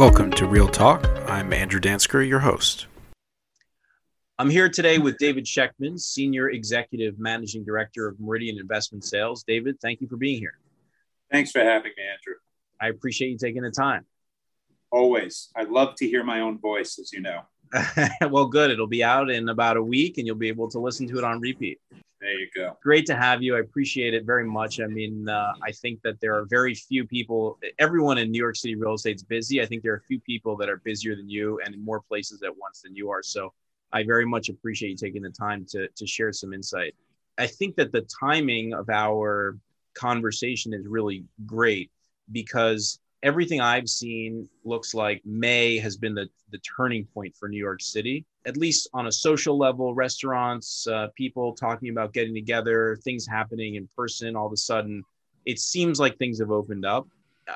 Welcome to Real Talk. I'm Andrew Dansker, your host. I'm here today with David Schechtman, Senior Executive Managing Director of Meridian Investment Sales. David, thank you for being here. Thanks for having me, Andrew. I appreciate you taking the time. Always. I love to hear my own voice, as you know. well, good. It'll be out in about a week and you'll be able to listen to it on repeat. There you go. Great to have you. I appreciate it very much. I mean, uh, I think that there are very few people, everyone in New York City real estate is busy. I think there are a few people that are busier than you and in more places at once than you are. So I very much appreciate you taking the time to, to share some insight. I think that the timing of our conversation is really great because everything I've seen looks like May has been the, the turning point for New York City, at least on a social level, restaurants, uh, people talking about getting together, things happening in person. All of a sudden, it seems like things have opened up.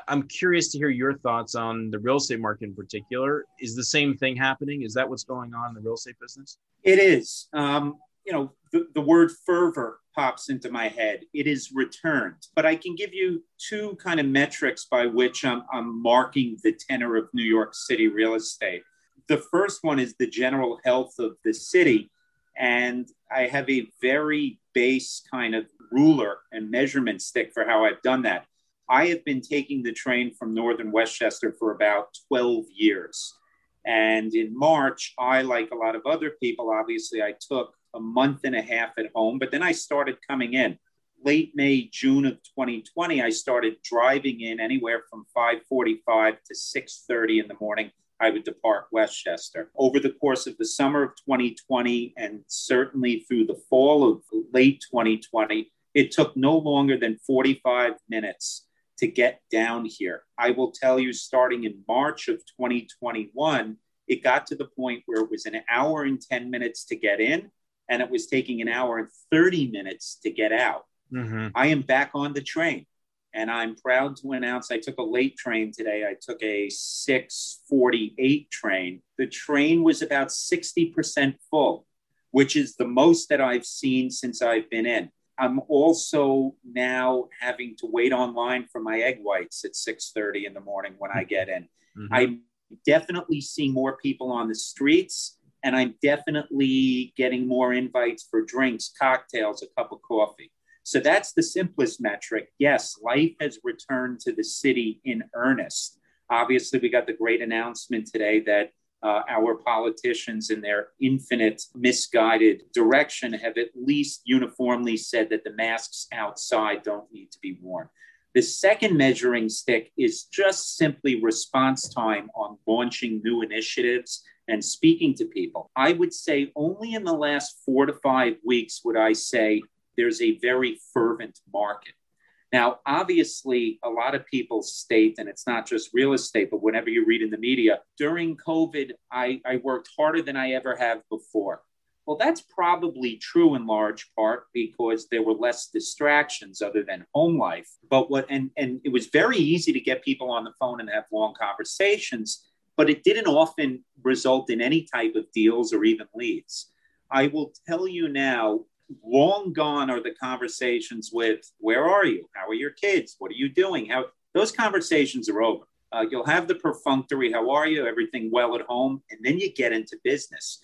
I'm curious to hear your thoughts on the real estate market in particular. Is the same thing happening? Is that what's going on in the real estate business? It is. Um, you know, the, the word fervor pops into my head. It is returned. But I can give you two kind of metrics by which I'm, I'm marking the tenor of New York City real estate. The first one is the general health of the city. And I have a very base kind of ruler and measurement stick for how I've done that. I have been taking the train from Northern Westchester for about 12 years. And in March, I, like a lot of other people, obviously, I took a month and a half at home, but then I started coming in. Late May, June of 2020, I started driving in anywhere from 5:45 to 6:30 in the morning. I would depart Westchester. Over the course of the summer of 2020 and certainly through the fall of late 2020, it took no longer than 45 minutes to get down here. I will tell you, starting in March of 2021, it got to the point where it was an hour and 10 minutes to get in, and it was taking an hour and 30 minutes to get out. Mm-hmm. I am back on the train, and I'm proud to announce I took a late train today. I took a 648 train. The train was about 60% full, which is the most that I've seen since I've been in. I'm also now having to wait online for my egg whites at 6:30 in the morning when I get in. Mm-hmm. I definitely see more people on the streets, and I'm definitely getting more invites for drinks, cocktails, a cup of coffee. So that's the simplest metric. Yes, life has returned to the city in earnest. Obviously, we got the great announcement today that uh, our politicians in their infinite misguided direction have at least uniformly said that the masks outside don't need to be worn. The second measuring stick is just simply response time on launching new initiatives and speaking to people. I would say only in the last four to five weeks would I say there's a very fervent market. Now, obviously, a lot of people state, and it's not just real estate, but whenever you read in the media, during COVID, I, I worked harder than I ever have before. Well, that's probably true in large part because there were less distractions other than home life. But what, and, and it was very easy to get people on the phone and have long conversations, but it didn't often result in any type of deals or even leads. I will tell you now, long gone are the conversations with where are you? How are your kids? What are you doing? How those conversations are over. Uh, you'll have the perfunctory how are you? Everything well at home. And then you get into business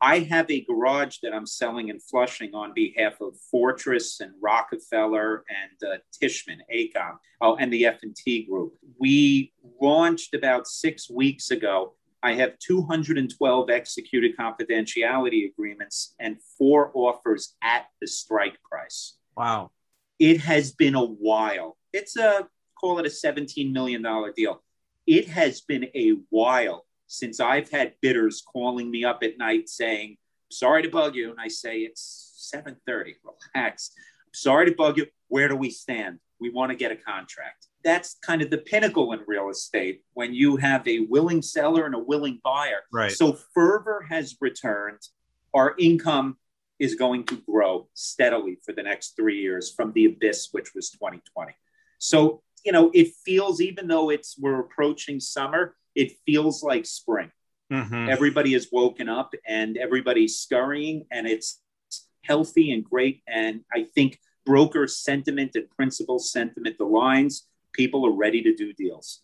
i have a garage that i'm selling in flushing on behalf of fortress and rockefeller and uh, tishman AECOM oh, and the f&t group we launched about six weeks ago I have 212 executed confidentiality agreements and four offers at the strike price. Wow. It has been a while. It's a, call it a $17 million deal. It has been a while since I've had bidders calling me up at night saying, sorry to bug you. And I say, it's 7.30, relax. Sorry to bug you. Where do we stand? We want to get a contract that's kind of the pinnacle in real estate when you have a willing seller and a willing buyer. Right. So fervor has returned. Our income is going to grow steadily for the next three years from the abyss, which was 2020. So, you know, it feels, even though it's we're approaching summer, it feels like spring. Mm-hmm. Everybody is woken up and everybody's scurrying and it's healthy and great. And I think broker sentiment and principal sentiment aligns people are ready to do deals.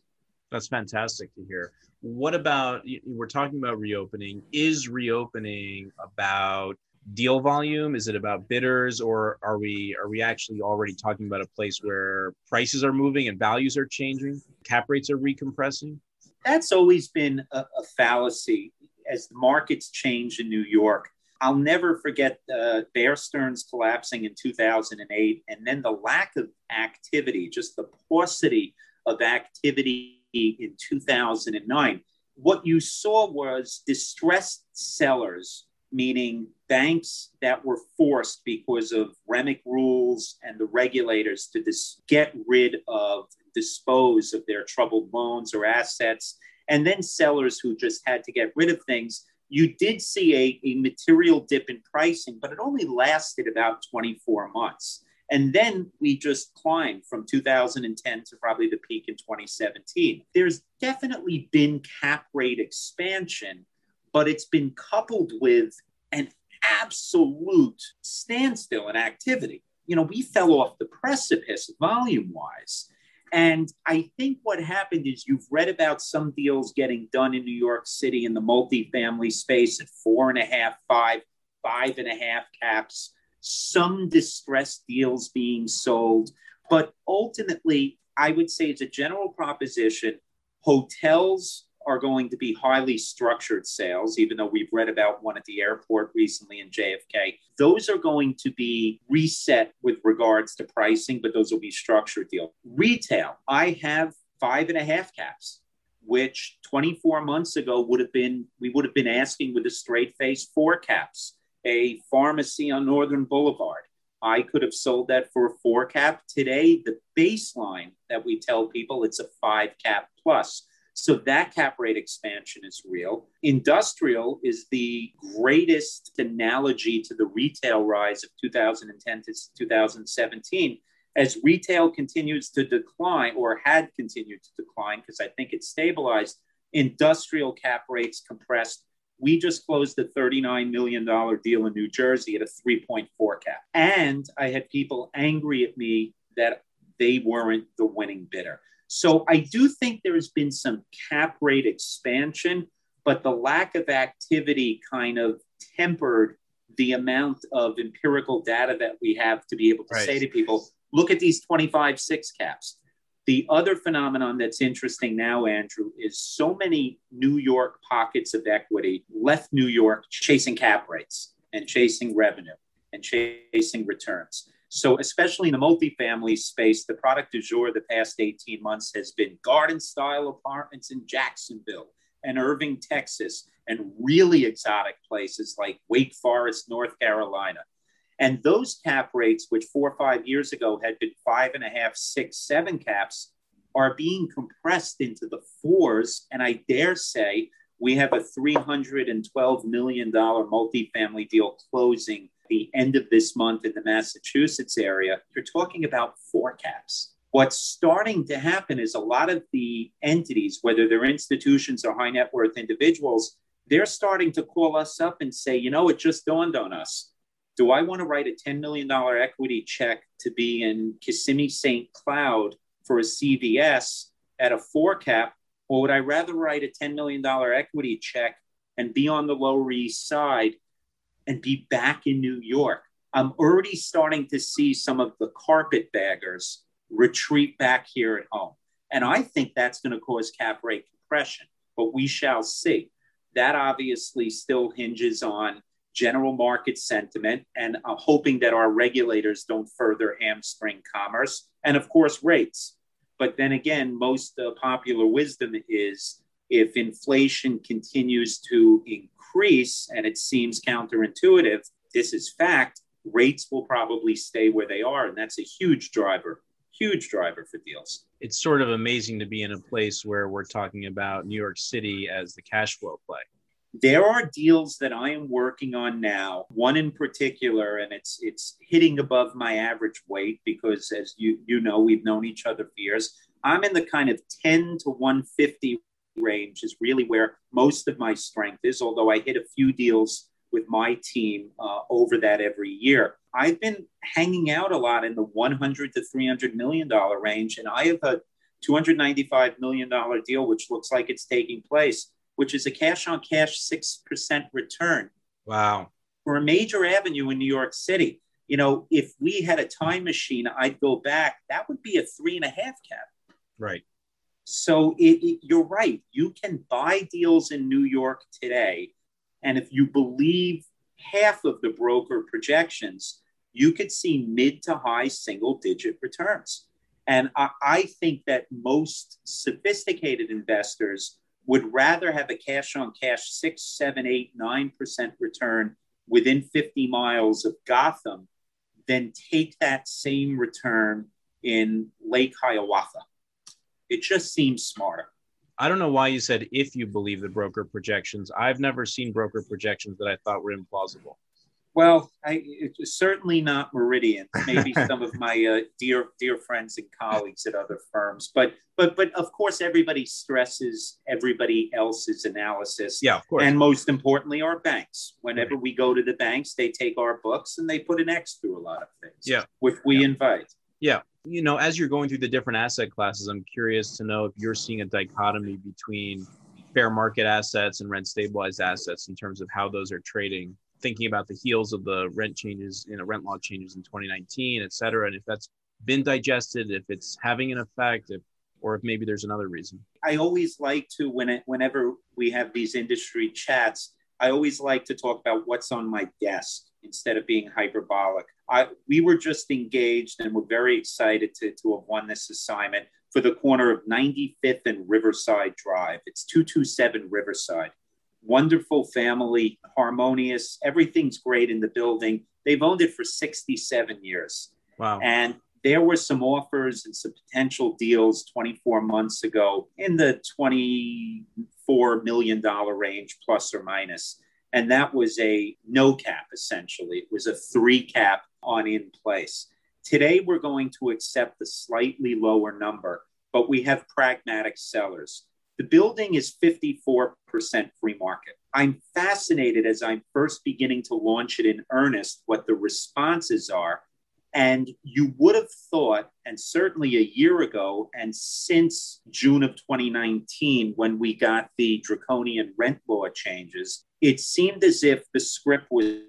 That's fantastic to hear. What about we're talking about reopening? Is reopening about deal volume? Is it about bidders, or are we are we actually already talking about a place where prices are moving and values are changing, cap rates are recompressing? That's always been a, a fallacy as the markets change in New York. I'll never forget uh, Bear Stearns collapsing in 2008, and then the lack of activity, just the paucity of activity in 2009. What you saw was distressed sellers meaning banks that were forced because of REMIC rules and the regulators to dis- get rid of, dispose of their troubled loans or assets, and then sellers who just had to get rid of things. You did see a, a material dip in pricing, but it only lasted about 24 months. And then we just climbed from 2010 to probably the peak in 2017. There's definitely been cap rate expansion, but it's been coupled with an absolute standstill in activity. You know, we fell off the precipice volume wise. And I think what happened is you've read about some deals getting done in New York City in the multifamily space at four and a half, five, five and a half caps, some distressed deals being sold. But ultimately, I would say, as a general proposition, hotels are going to be highly structured sales, even though we've read about one at the airport recently in JFK. Those are going to be reset with regards to pricing, but those will be structured deals. Retail, I have five and a half caps, which 24 months ago would have been, we would have been asking with a straight face four caps. A pharmacy on Northern Boulevard. I could have sold that for a four cap. Today, the baseline that we tell people it's a five cap plus. So that cap rate expansion is real. Industrial is the greatest analogy to the retail rise of 2010 to 2017. As retail continues to decline or had continued to decline, because I think it stabilized, industrial cap rates compressed. We just closed a $39 million deal in New Jersey at a 3.4 cap. And I had people angry at me that they weren't the winning bidder. So I do think there has been some cap rate expansion, but the lack of activity kind of tempered the amount of empirical data that we have to be able to right. say to people, look at these 25 six caps. The other phenomenon that's interesting now, Andrew, is so many New York pockets of equity left New York chasing cap rates and chasing revenue and chasing returns. So, especially in the multifamily space, the product du jour the past 18 months has been garden style apartments in Jacksonville and Irving, Texas, and really exotic places like Wake Forest, North Carolina. And those cap rates, which four or five years ago had been five and a half, six, seven caps, are being compressed into the fours. And I dare say we have a $312 million multifamily deal closing the end of this month in the Massachusetts area, you're talking about four caps. What's starting to happen is a lot of the entities, whether they're institutions or high net worth individuals, they're starting to call us up and say, you know, it just dawned on us. Do I want to write a $10 million equity check to be in Kissimmee St. Cloud for a CVS at a four cap? Or would I rather write a $10 million equity check and be on the Lower East Side and be back in New York. I'm already starting to see some of the carpetbaggers retreat back here at home. And I think that's going to cause cap rate compression, but we shall see. That obviously still hinges on general market sentiment and I'm hoping that our regulators don't further hamstring commerce and, of course, rates. But then again, most uh, popular wisdom is if inflation continues to increase increase, and it seems counterintuitive, this is fact, rates will probably stay where they are. And that's a huge driver, huge driver for deals. It's sort of amazing to be in a place where we're talking about New York City as the cash flow play. There are deals that I am working on now. One in particular, and it's it's hitting above my average weight because, as you you know, we've known each other for years. I'm in the kind of 10 to 150 range is really where most of my strength is, although I hit a few deals with my team uh, over that every year. I've been hanging out a lot in the 100 to 300 million dollar range, and I have a $295 million deal, which looks like it's taking place, which is a cash on cash 6% return. Wow. For a major avenue in New York City. You know, if we had a time machine, I'd go back. That would be a three and a half cap. Right. So it, it, you're right. You can buy deals in New York today. And if you believe half of the broker projections, you could see mid to high single digit returns. And I, I think that most sophisticated investors would rather have a cash on cash six, seven, eight, nine percent return within 50 miles of Gotham than take that same return in Lake Hiawatha. It just seems smarter. I don't know why you said if you believe the broker projections. I've never seen broker projections that I thought were implausible. Well, I, it's certainly not Meridian. Maybe some of my uh, dear dear friends and colleagues at other firms, but but but of course, everybody stresses everybody else's analysis. Yeah, of course. And most importantly, our banks. Whenever right. we go to the banks, they take our books and they put an X through a lot of things. Yeah, which we yeah. invite. Yeah, you know, as you're going through the different asset classes, I'm curious to know if you're seeing a dichotomy between fair market assets and rent stabilized assets in terms of how those are trading thinking about the heels of the rent changes, you know, rent law changes in 2019, et cetera, and if that's been digested, if it's having an effect, if, or if maybe there's another reason. I always like to, when it, whenever we have these industry chats, I always like to talk about what's on my desk instead of being hyperbolic. I, we were just engaged and we're very excited to, to have won this assignment for the corner of 95th and Riverside Drive. It's 227 Riverside wonderful family, harmonious. Everything's great in the building. They've owned it for 67 years. Wow. And there were some offers and some potential deals 24 months ago in the $24 million range, plus or minus. And that was a no cap, essentially. It was a three cap on in place. Today, we're going to accept the slightly lower number, but we have pragmatic sellers. The building is 54% free market. I'm fascinated as I'm first beginning to launch it in earnest what the responses are. And you would have thought, and certainly a year ago, and since June of 2019, when we got the draconian rent law changes, it seemed as if the script was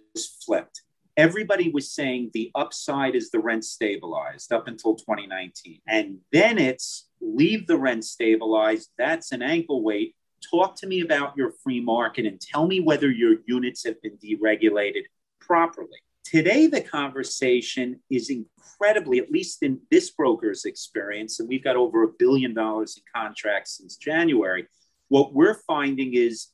flipped. Everybody was saying the upside is the rent stabilized up until 2019. And then it's leave the rent stabilized. That's an ankle weight. Talk to me about your free market and tell me whether your units have been deregulated properly. Today, the conversation is incredibly, at least in this broker's experience, and we've got over a billion dollars in contracts since January. What we're finding is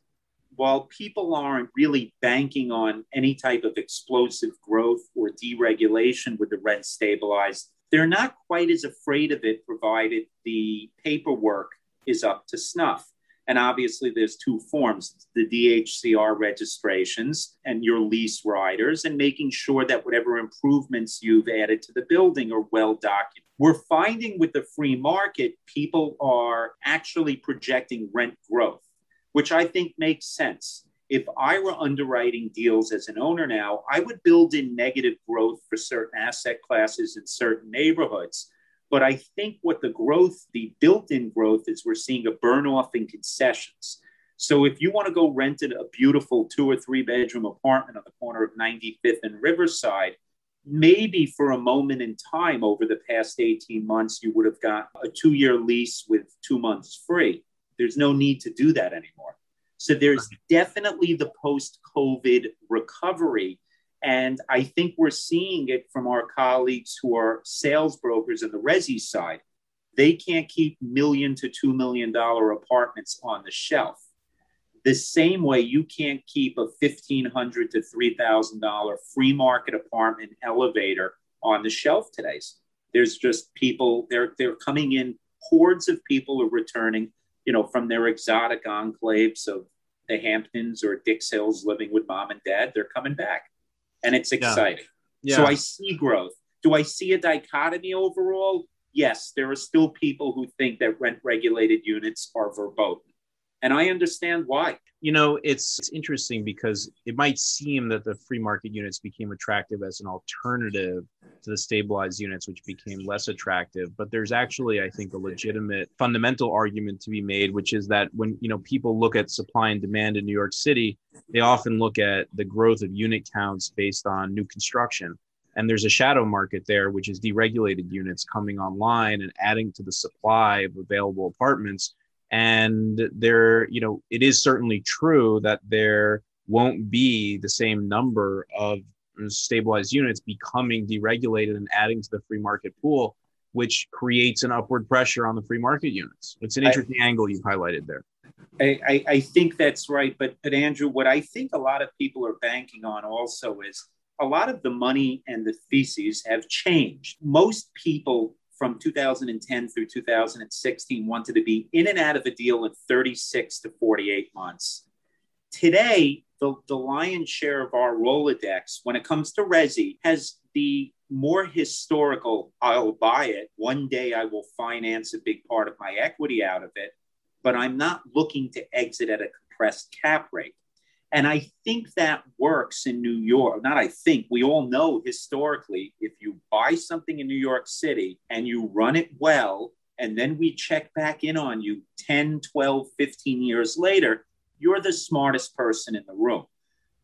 while people aren't really banking on any type of explosive growth or deregulation with the rent stabilized, they're not quite as afraid of it, provided the paperwork is up to snuff. And obviously, there's two forms the DHCR registrations and your lease riders, and making sure that whatever improvements you've added to the building are well documented. We're finding with the free market, people are actually projecting rent growth, which I think makes sense if I were underwriting deals as an owner now, I would build in negative growth for certain asset classes in certain neighborhoods. But I think what the growth, the built in growth, is we're seeing a burn off in concessions. So if you want to go rent a beautiful two or three bedroom apartment on the corner of 95th and Riverside, maybe for a moment in time over the past 18 months, you would have got a two year lease with two months free. There's no need to do that anymore. So there's definitely the post COVID recovery. And I think we're seeing it from our colleagues who are sales brokers in the resi side. They can't keep million to two million dollar apartments on the shelf. The same way you can't keep a fifteen hundred to three thousand dollar free market apartment elevator on the shelf today. There's just people they're they're coming in. Hordes of people are returning, you know, from their exotic enclaves of the Hamptons or Dix Hills living with mom and dad, they're coming back. And it's exciting. Yeah. Yeah. So I see growth. Do I see a dichotomy overall? Yes, there are still people who think that rent regulated units are verboten. And I understand why. You know, it's, it's interesting because it might seem that the free market units became attractive as an alternative to the stabilized units, which became less attractive. But there's actually, I think, a legitimate fundamental argument to be made, which is that when you know people look at supply and demand in New York City, they often look at the growth of unit counts based on new construction. And there's a shadow market there, which is deregulated units coming online and adding to the supply of available apartments. And there, you know, it is certainly true that there won't be the same number of stabilized units becoming deregulated and adding to the free market pool, which creates an upward pressure on the free market units. It's an interesting I, angle you've highlighted there. I, I, think that's right. But, but Andrew, what I think a lot of people are banking on also is a lot of the money and the theses have changed. Most people from 2010 through 2016 wanted to be in and out of a deal in 36 to 48 months. Today, the, the lion's share of our Rolodex, when it comes to Resi, has the more historical, I'll buy it. One day I will finance a big part of my equity out of it, but I'm not looking to exit at a compressed cap rate. And I think that works in New York. Not I think, we all know historically, if you buy something in New York City and you run it well, and then we check back in on you 10, 12, 15 years later, you're the smartest person in the room.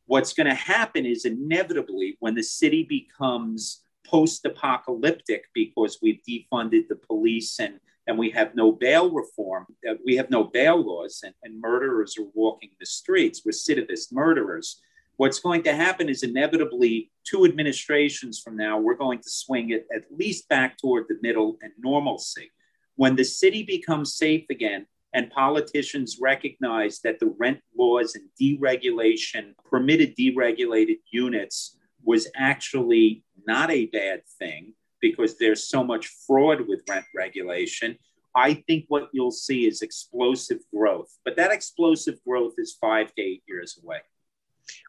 What's going to happen is inevitably when the city becomes post apocalyptic because we've defunded the police and, and we have no bail reform, uh, we have no bail laws, and, and murderers are walking the streets, recidivist murderers. What's going to happen is inevitably two administrations from now, we're going to swing it at least back toward the middle and normalcy. When the city becomes safe again, and politicians recognize that the rent laws and deregulation, permitted deregulated units, was actually not a bad thing because there's so much fraud with rent regulation. I think what you'll see is explosive growth, but that explosive growth is five to eight years away.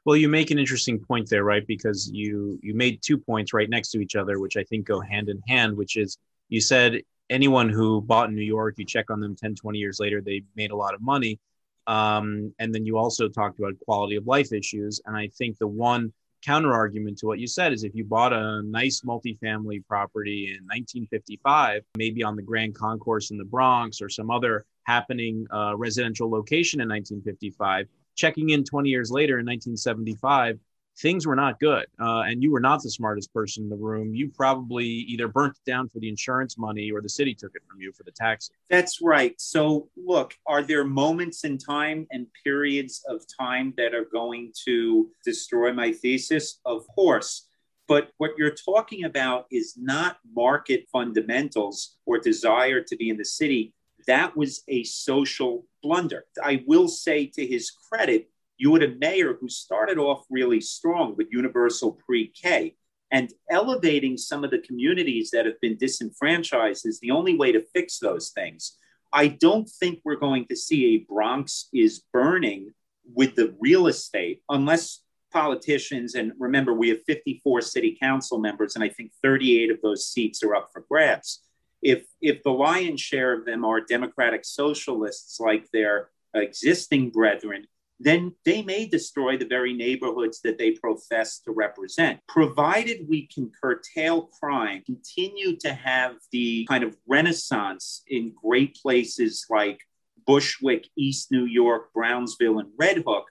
Well, you make an interesting point there, right? Because you you made two points right next to each other, which I think go hand in hand. Which is you said anyone who bought in New York, you check on them 10, 20 years later, they made a lot of money. Um, and then you also talked about quality of life issues. And I think the one counter argument to what you said is if you bought a nice multifamily property in 1955, maybe on the Grand Concourse in the Bronx or some other happening uh, residential location in 1955, checking in 20 years later in 1975, things were not good. Uh, and you were not the smartest person in the room. You probably either burnt it down for the insurance money or the city took it from you for the taxes. That's right. So, look, are there moments in time and periods of time that are going to destroy my thesis? Of course. But what you're talking about is not market fundamentals or desire to be in the city. That was a social blunder. I will say to his credit, you had a mayor who started off really strong with universal pre K. And elevating some of the communities that have been disenfranchised is the only way to fix those things. I don't think we're going to see a Bronx is burning with the real estate unless politicians, and remember, we have 54 city council members, and I think 38 of those seats are up for grabs. If, if the lion's share of them are democratic socialists like their existing brethren, then they may destroy the very neighborhoods that they profess to represent. Provided we can curtail crime, continue to have the kind of renaissance in great places like Bushwick, East New York, Brownsville, and Red Hook,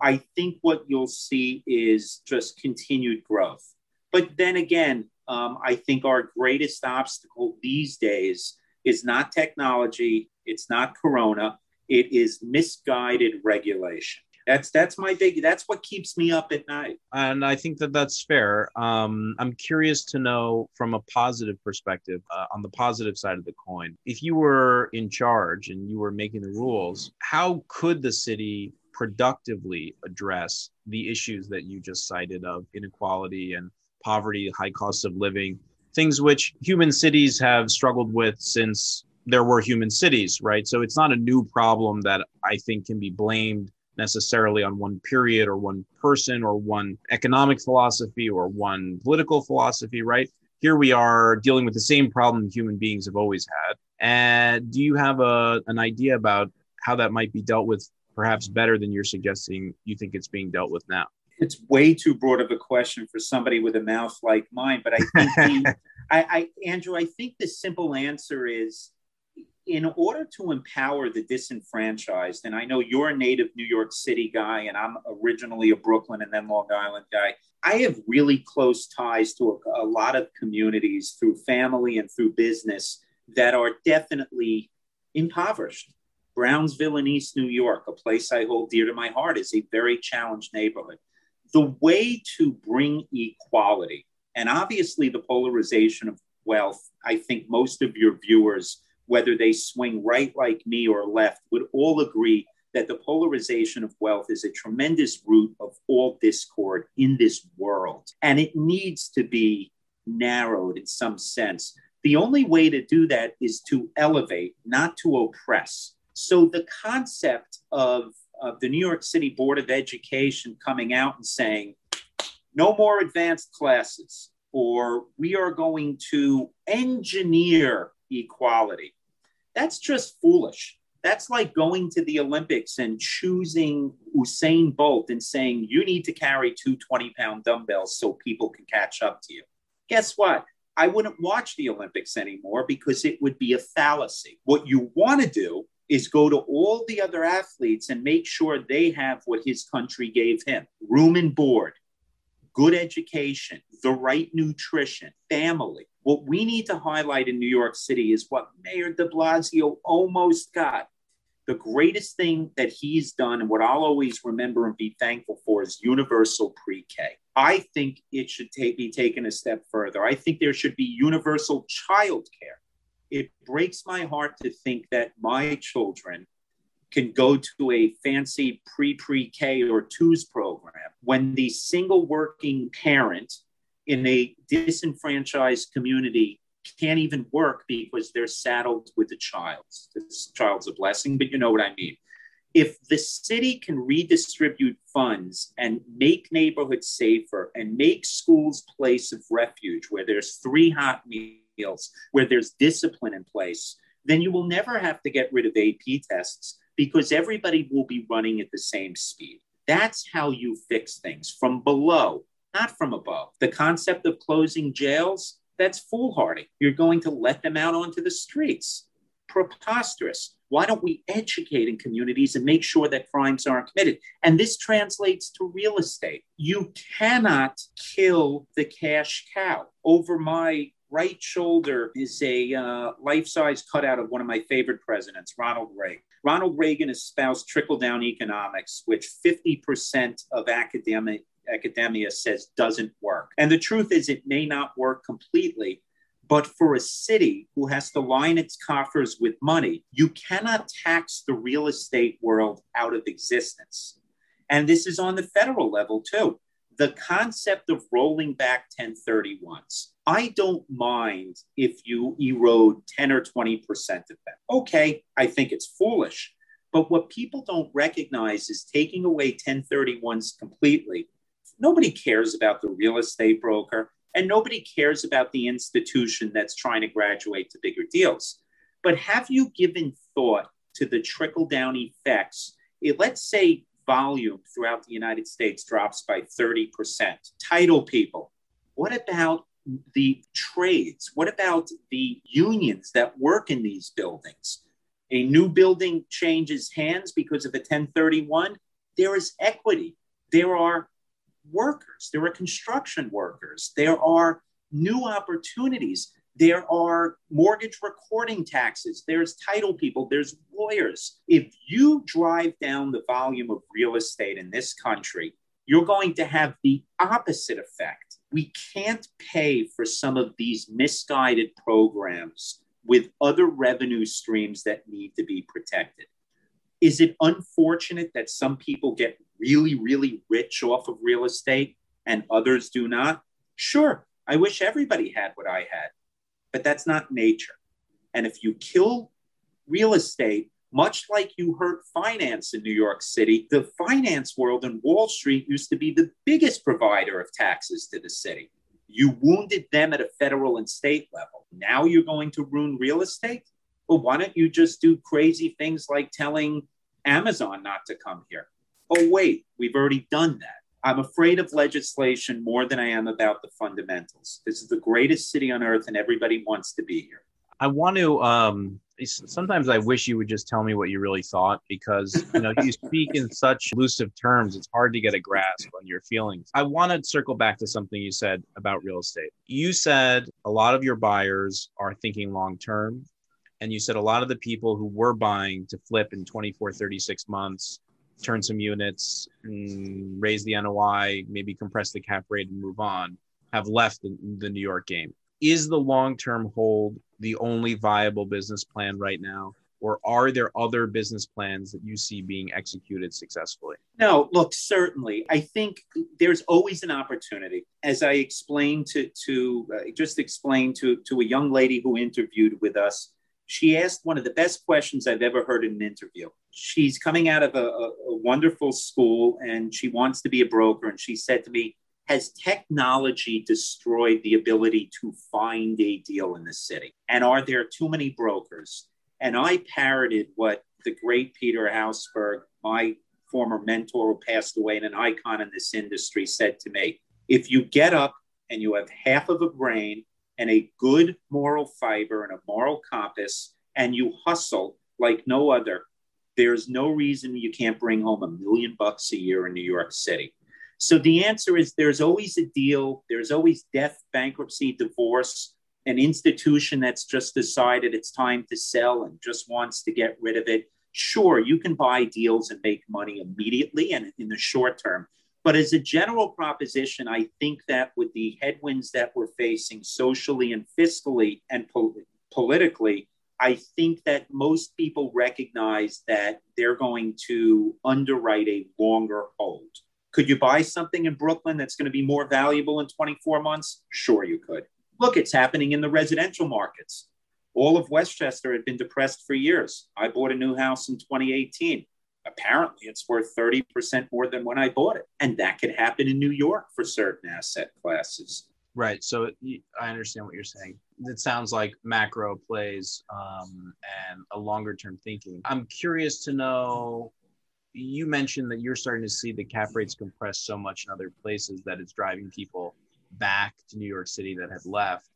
I think what you'll see is just continued growth. But then again, um, I think our greatest obstacle these days is not technology, it's not Corona, it is misguided regulation. That's that's my big. That's what keeps me up at night. And I think that that's fair. Um, I'm curious to know from a positive perspective, uh, on the positive side of the coin, if you were in charge and you were making the rules, how could the city productively address the issues that you just cited of inequality and poverty, high cost of living, things which human cities have struggled with since there were human cities, right? So it's not a new problem that I think can be blamed necessarily on one period or one person or one economic philosophy or one political philosophy, right? Here we are dealing with the same problem human beings have always had. And do you have a, an idea about how that might be dealt with perhaps better than you're suggesting you think it's being dealt with now? It's way too broad of a question for somebody with a mouth like mine, but I think the, I, I, Andrew, I think the simple answer is in order to empower the disenfranchised, and I know you're a native New York City guy, and I'm originally a Brooklyn and then Long Island guy. I have really close ties to a, a lot of communities through family and through business that are definitely impoverished. Brownsville in East New York, a place I hold dear to my heart, is a very challenged neighborhood. The way to bring equality, and obviously the polarization of wealth, I think most of your viewers, whether they swing right like me or left, would all agree that the polarization of wealth is a tremendous root of all discord in this world. And it needs to be narrowed in some sense. The only way to do that is to elevate, not to oppress. So the concept of, of the New York City Board of Education coming out and saying, no more advanced classes, or we are going to engineer equality. That's just foolish. That's like going to the Olympics and choosing Usain Bolt and saying, you need to carry two 20 pound dumbbells so people can catch up to you. Guess what? I wouldn't watch the Olympics anymore because it would be a fallacy. What you want to do is go to all the other athletes and make sure they have what his country gave him room and board, good education, the right nutrition, family. What we need to highlight in New York City is what Mayor de Blasio almost got. The greatest thing that he's done, and what I'll always remember and be thankful for, is universal pre K. I think it should be taken a step further. I think there should be universal child care it breaks my heart to think that my children can go to a fancy pre pre K or twos program when the single working parent in a disenfranchised community can't even work because they're saddled with a child. This child's a blessing, but you know what I mean. If the city can redistribute funds and make neighborhoods safer and make schools place of refuge where there's three hot meals where there's discipline in place, then you will never have to get rid of AP tests because everybody will be running at the same speed. That's how you fix things from below, not from above. The concept of closing jails, that's foolhardy. You're going to let them out onto the streets. Preposterous. Why don't we educate in communities and make sure that crimes aren't committed? And this translates to real estate. You cannot kill the cash cow. Over my right shoulder is a uh, life size cutout of one of my favorite presidents, Ronald Reagan. Ronald Reagan espoused trickle down economics, which 50% of academic, academia says doesn't work. And the truth is, it may not work completely. But for a city who has to line its coffers with money, you cannot tax the real estate world out of existence. And this is on the federal level too the concept of rolling back 1031s, I don't mind if you erode 10 or 20% of them. Okay, I think it's foolish. But what people don't recognize is taking away 1031s completely. Nobody cares about the real estate broker, and nobody cares about the institution that's trying to graduate to bigger deals. But have you given thought to the trickle down effects? It, let's say volume throughout the United States drops by 30%. Title people. What about the trades? What about the unions that work in these buildings? A new building changes hands because of a 1031. There is equity. There are workers. There are construction workers. There are new opportunities. There are mortgage recording taxes. There's title people. There's lawyers. If you drive down the volume of real estate in this country, you're going to have the opposite effect. We can't pay for some of these misguided programs with other revenue streams that need to be protected. Is it unfortunate that some people get really, really rich off of real estate and others do not? Sure. I wish everybody had what I had but that's not nature. And if you kill real estate, much like you hurt finance in New York City, the finance world and Wall Street used to be the biggest provider of taxes to the city. You wounded them at a federal and state level. Now you're going to ruin real estate? Well, why don't you just do crazy things like telling Amazon not to come here. Oh, wait, we've already done that. I'm afraid of legislation more than I am about the fundamentals. This is the greatest city on earth, and everybody wants to be here. I want to. Um, sometimes I wish you would just tell me what you really thought because you know you speak in such elusive terms. It's hard to get a grasp on your feelings. I want to circle back to something you said about real estate. You said a lot of your buyers are thinking long term, and you said a lot of the people who were buying to flip in 24, 36 months turn some units, raise the NOI, maybe compress the cap rate and move on, have left the, the New York game. Is the long term hold the only viable business plan right now? Or are there other business plans that you see being executed successfully? No, look, certainly. I think there's always an opportunity. As I explained to, to uh, just explained to, to a young lady who interviewed with us, she asked one of the best questions I've ever heard in an interview. She's coming out of a, a, a, wonderful school and she wants to be a broker. And she said to me, Has technology destroyed the ability to find a deal in the city? And are there too many brokers? And I parroted what the great Peter Hauspurg, my former mentor who passed away and an icon in this industry, said to me If you get up and you have half of a brain and a good moral fiber and a moral compass, and you hustle like no other, there's no reason you can't bring home a million bucks a year in New York City. So the answer is there's always a deal, there's always death, bankruptcy, divorce, an institution that's just decided it's time to sell and just wants to get rid of it. Sure, you can buy deals and make money immediately and in the short term. But as a general proposition, I think that with the headwinds that we're facing socially and fiscally and po- politically, I think that most people recognize that they're going to underwrite a longer hold. Could you buy something in Brooklyn that's going to be more valuable in 24 months? Sure, you could. Look, it's happening in the residential markets. All of Westchester had been depressed for years. I bought a new house in 2018 apparently it's worth 30% more than when I bought it. And that could happen in New York for certain asset classes. Right. So I understand what you're saying. It sounds like macro plays um, and a longer term thinking. I'm curious to know. You mentioned that you're starting to see the cap rates compress so much in other places that it's driving people back to New York City that had left.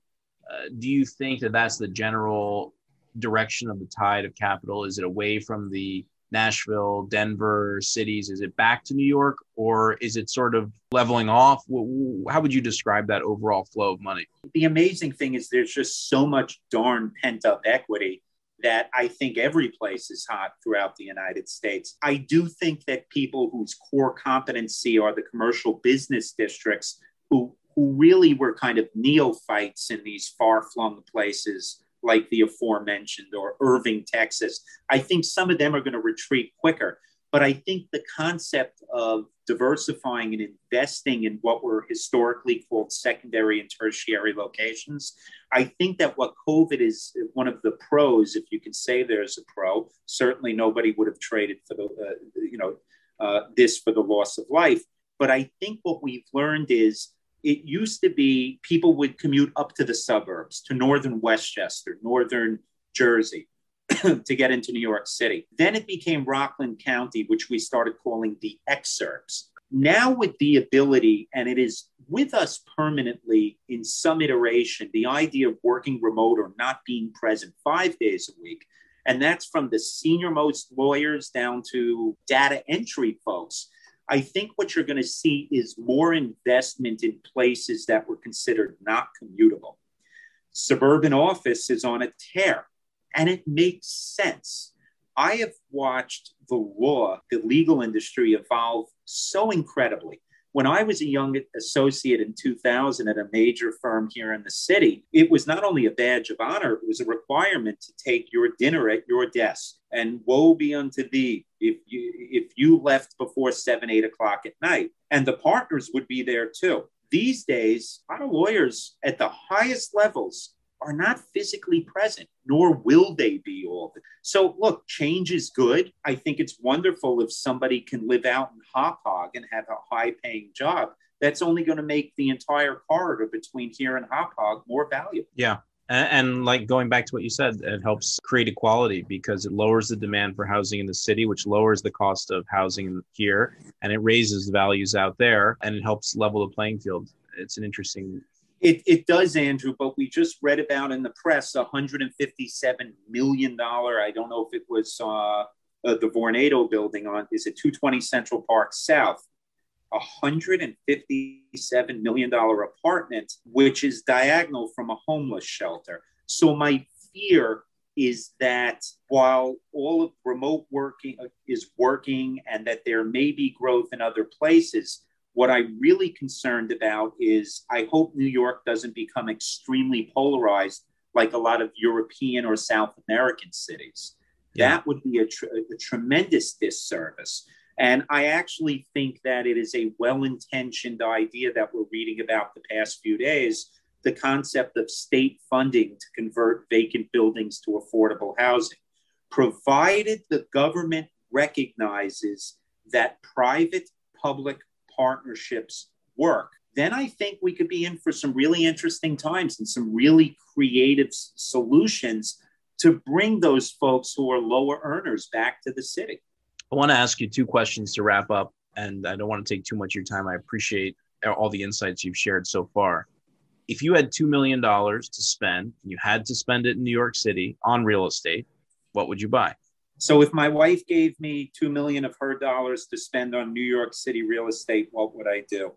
Uh, do you think that that's the general direction of the tide of capital? Is it away from the Nashville, Denver cities? Is it back to New York or is it sort of leveling off? How would you describe that overall flow of money? The amazing thing is there's just so much darn pent up equity that I think every place is hot throughout the United States. I do think that people whose core competency are the commercial business districts who who really were kind of neophytes in these far flung places like the aforementioned or Irving, Texas. I think some of them are going to retreat quicker. But I think the concept of diversifying and investing in what were historically called secondary and tertiary locations, I think that what COVID is one of the pros, if you can say there's a pro, certainly nobody would have traded for the, uh, you know, uh, this for the loss of life. But I think what we've learned is it used to be people would commute up to the suburbs, to northern Westchester, northern Jersey, to get into New York City. Then it became Rockland County, which we started calling the exurbs. Now, with the ability, and it is with us permanently in some iteration, the idea of working remote or not being present five days a week. And that's from the senior most lawyers down to data entry folks I think what you're going to see is more investment in places that were considered not commutable. Suburban office is on a tear, and it makes sense. I have watched the law, the legal industry evolve so incredibly when I was a young associate in 2000 at a major firm here in the city, it was not only a badge of honor, it was a requirement to take your dinner at your desk. And woe be unto thee if you if you left before seven, eight o'clock at night. And the partners would be there too. These days, a lot of lawyers at the highest levels are not physically present, nor will they be all. The- so, look, change is good. I think it's wonderful if somebody can live out in Hauppauge and have a high paying job. That's only going to make the entire corridor between here and Hauppauge more valuable. Yeah. And, and, like going back to what you said, it helps create equality because it lowers the demand for housing in the city, which lowers the cost of housing here, and it raises the values out there, and it helps level the playing field. It's an interesting. It, it does, Andrew, but we just read about in the press $157 million. I don't know if it was uh, uh, the Vornado building on, is it 220 Central Park South? A $157 million apartment, which is diagonal from a homeless shelter. So my fear is that while all of remote working uh, is working and that there may be growth in other places, what I'm really concerned about is I hope New York doesn't become extremely polarized like a lot of European or South American cities. Yeah. That would be a, tr- a tremendous disservice. And I actually think that it is a well intentioned idea that we're reading about the past few days the concept of state funding to convert vacant buildings to affordable housing, provided the government recognizes that private public partnerships work. Then I think we could be in for some really interesting times and some really creative solutions to bring those folks who are lower earners back to the city. I want to ask you two questions to wrap up, and I don't want to take too much of your time. I appreciate all the insights you've shared so far. If you had $2 million to spend, and you had to spend it in New York City on real estate, what would you buy? So if my wife gave me 2 million of her dollars to spend on New York City real estate, what would I do?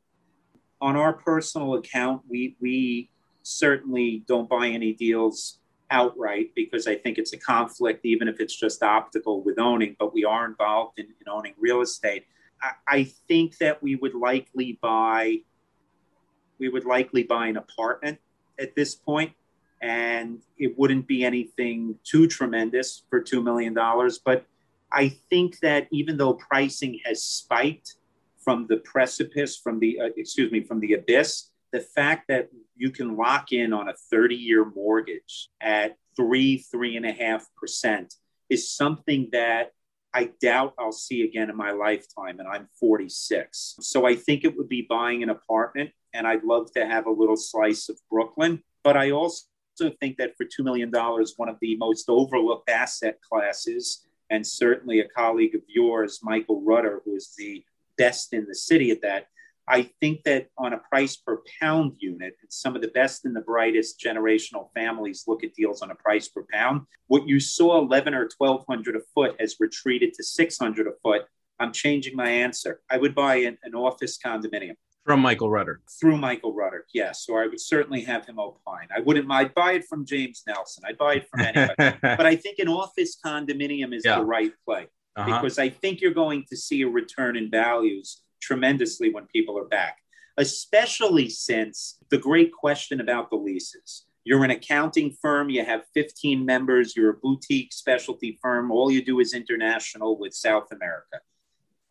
On our personal account, we we certainly don't buy any deals outright because I think it's a conflict, even if it's just optical with owning, but we are involved in, in owning real estate. I, I, think that we would likely buy we would likely buy an apartment at this point, and it wouldn't be anything too tremendous for two million dollars. But I think that even though pricing has spiked from the precipice, from the uh, excuse me, from the abyss, the fact that you can lock in on a 30 year mortgage at three, three and a half percent is something that I doubt I'll see again in my lifetime. And I'm 46. So I think it would be buying an apartment. And I'd love to have a little slice of Brooklyn. But I also think that for $2 million, one of the most overlooked asset classes, and certainly a colleague of yours, Michael Rutter, who is the best in the city at that, I think that on a price per pound unit, some of the best and the brightest generational families look at deals on a price per pound. What you saw 11 or 1200 a foot has retreated to 600 a foot. I'm changing my answer. I would buy an, an office condominium. From Michael Rutter. Through Michael Rutter, yes. So I would certainly have him opine. I wouldn't. I'd buy it from James Nelson. I'd buy it from anybody. but I think an office condominium is yeah. the right play uh-huh. because I think you're going to see a return in values tremendously when people are back, especially since the great question about the leases. You're an accounting firm, you have 15 members, you're a boutique specialty firm, all you do is international with South America.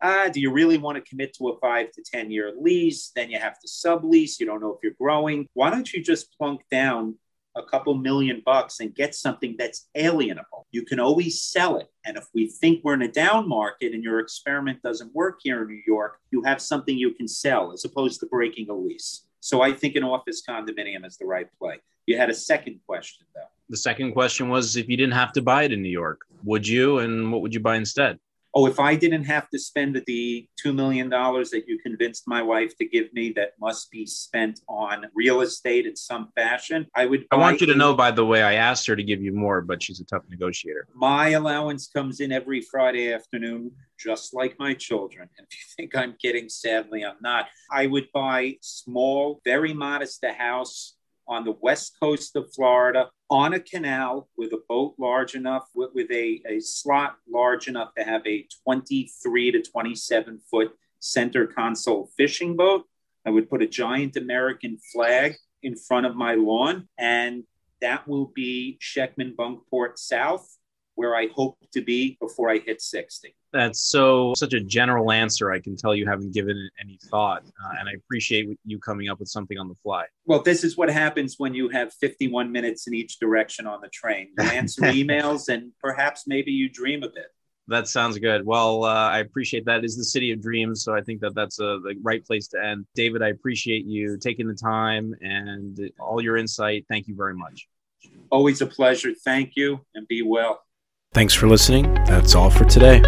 Ah, do you really want to commit to a five to 10 year lease? Then you have to sublease. You don't know if you're growing. Why don't you just plunk down a couple million bucks and get something that's alienable. You can always sell it. And if we think we're in a down market and your experiment doesn't work here in New York, you have something you can sell as opposed to breaking a lease. So I think an office condominium is the right play. You had a second question, though. The second question was if you didn't have to buy it in New York, would you? And what would you buy instead? Oh, if I didn't have to spend the $2 million that you convinced my wife to give me that must be spent on real estate in some fashion, I would. I want you to know, by the way, I asked her to give you more, but she's a tough negotiator. My allowance comes in every Friday afternoon, just like my children. And if you think I'm kidding, sadly, I'm not. I would buy small, very modest a house on the west coast of Florida on a canal with a boat large enough, with, with a, a slot large enough to have a 23 to 27 foot center console fishing boat. I would put a giant American flag in front of my lawn, and that will be Schechtman Bunkport South where I hope to be before I hit 60. That's so such a general answer. I can tell you haven't given it any thought, uh, and I appreciate you coming up with something on the fly. Well, this is what happens when you have 51 minutes in each direction on the train. You answer emails, and perhaps maybe you dream a bit. That sounds good. Well, uh, I appreciate that. Is the city of dreams, so I think that that's a, the right place to end. David, I appreciate you taking the time and all your insight. Thank you very much. Always a pleasure. Thank you and be well. Thanks for listening. That's all for today.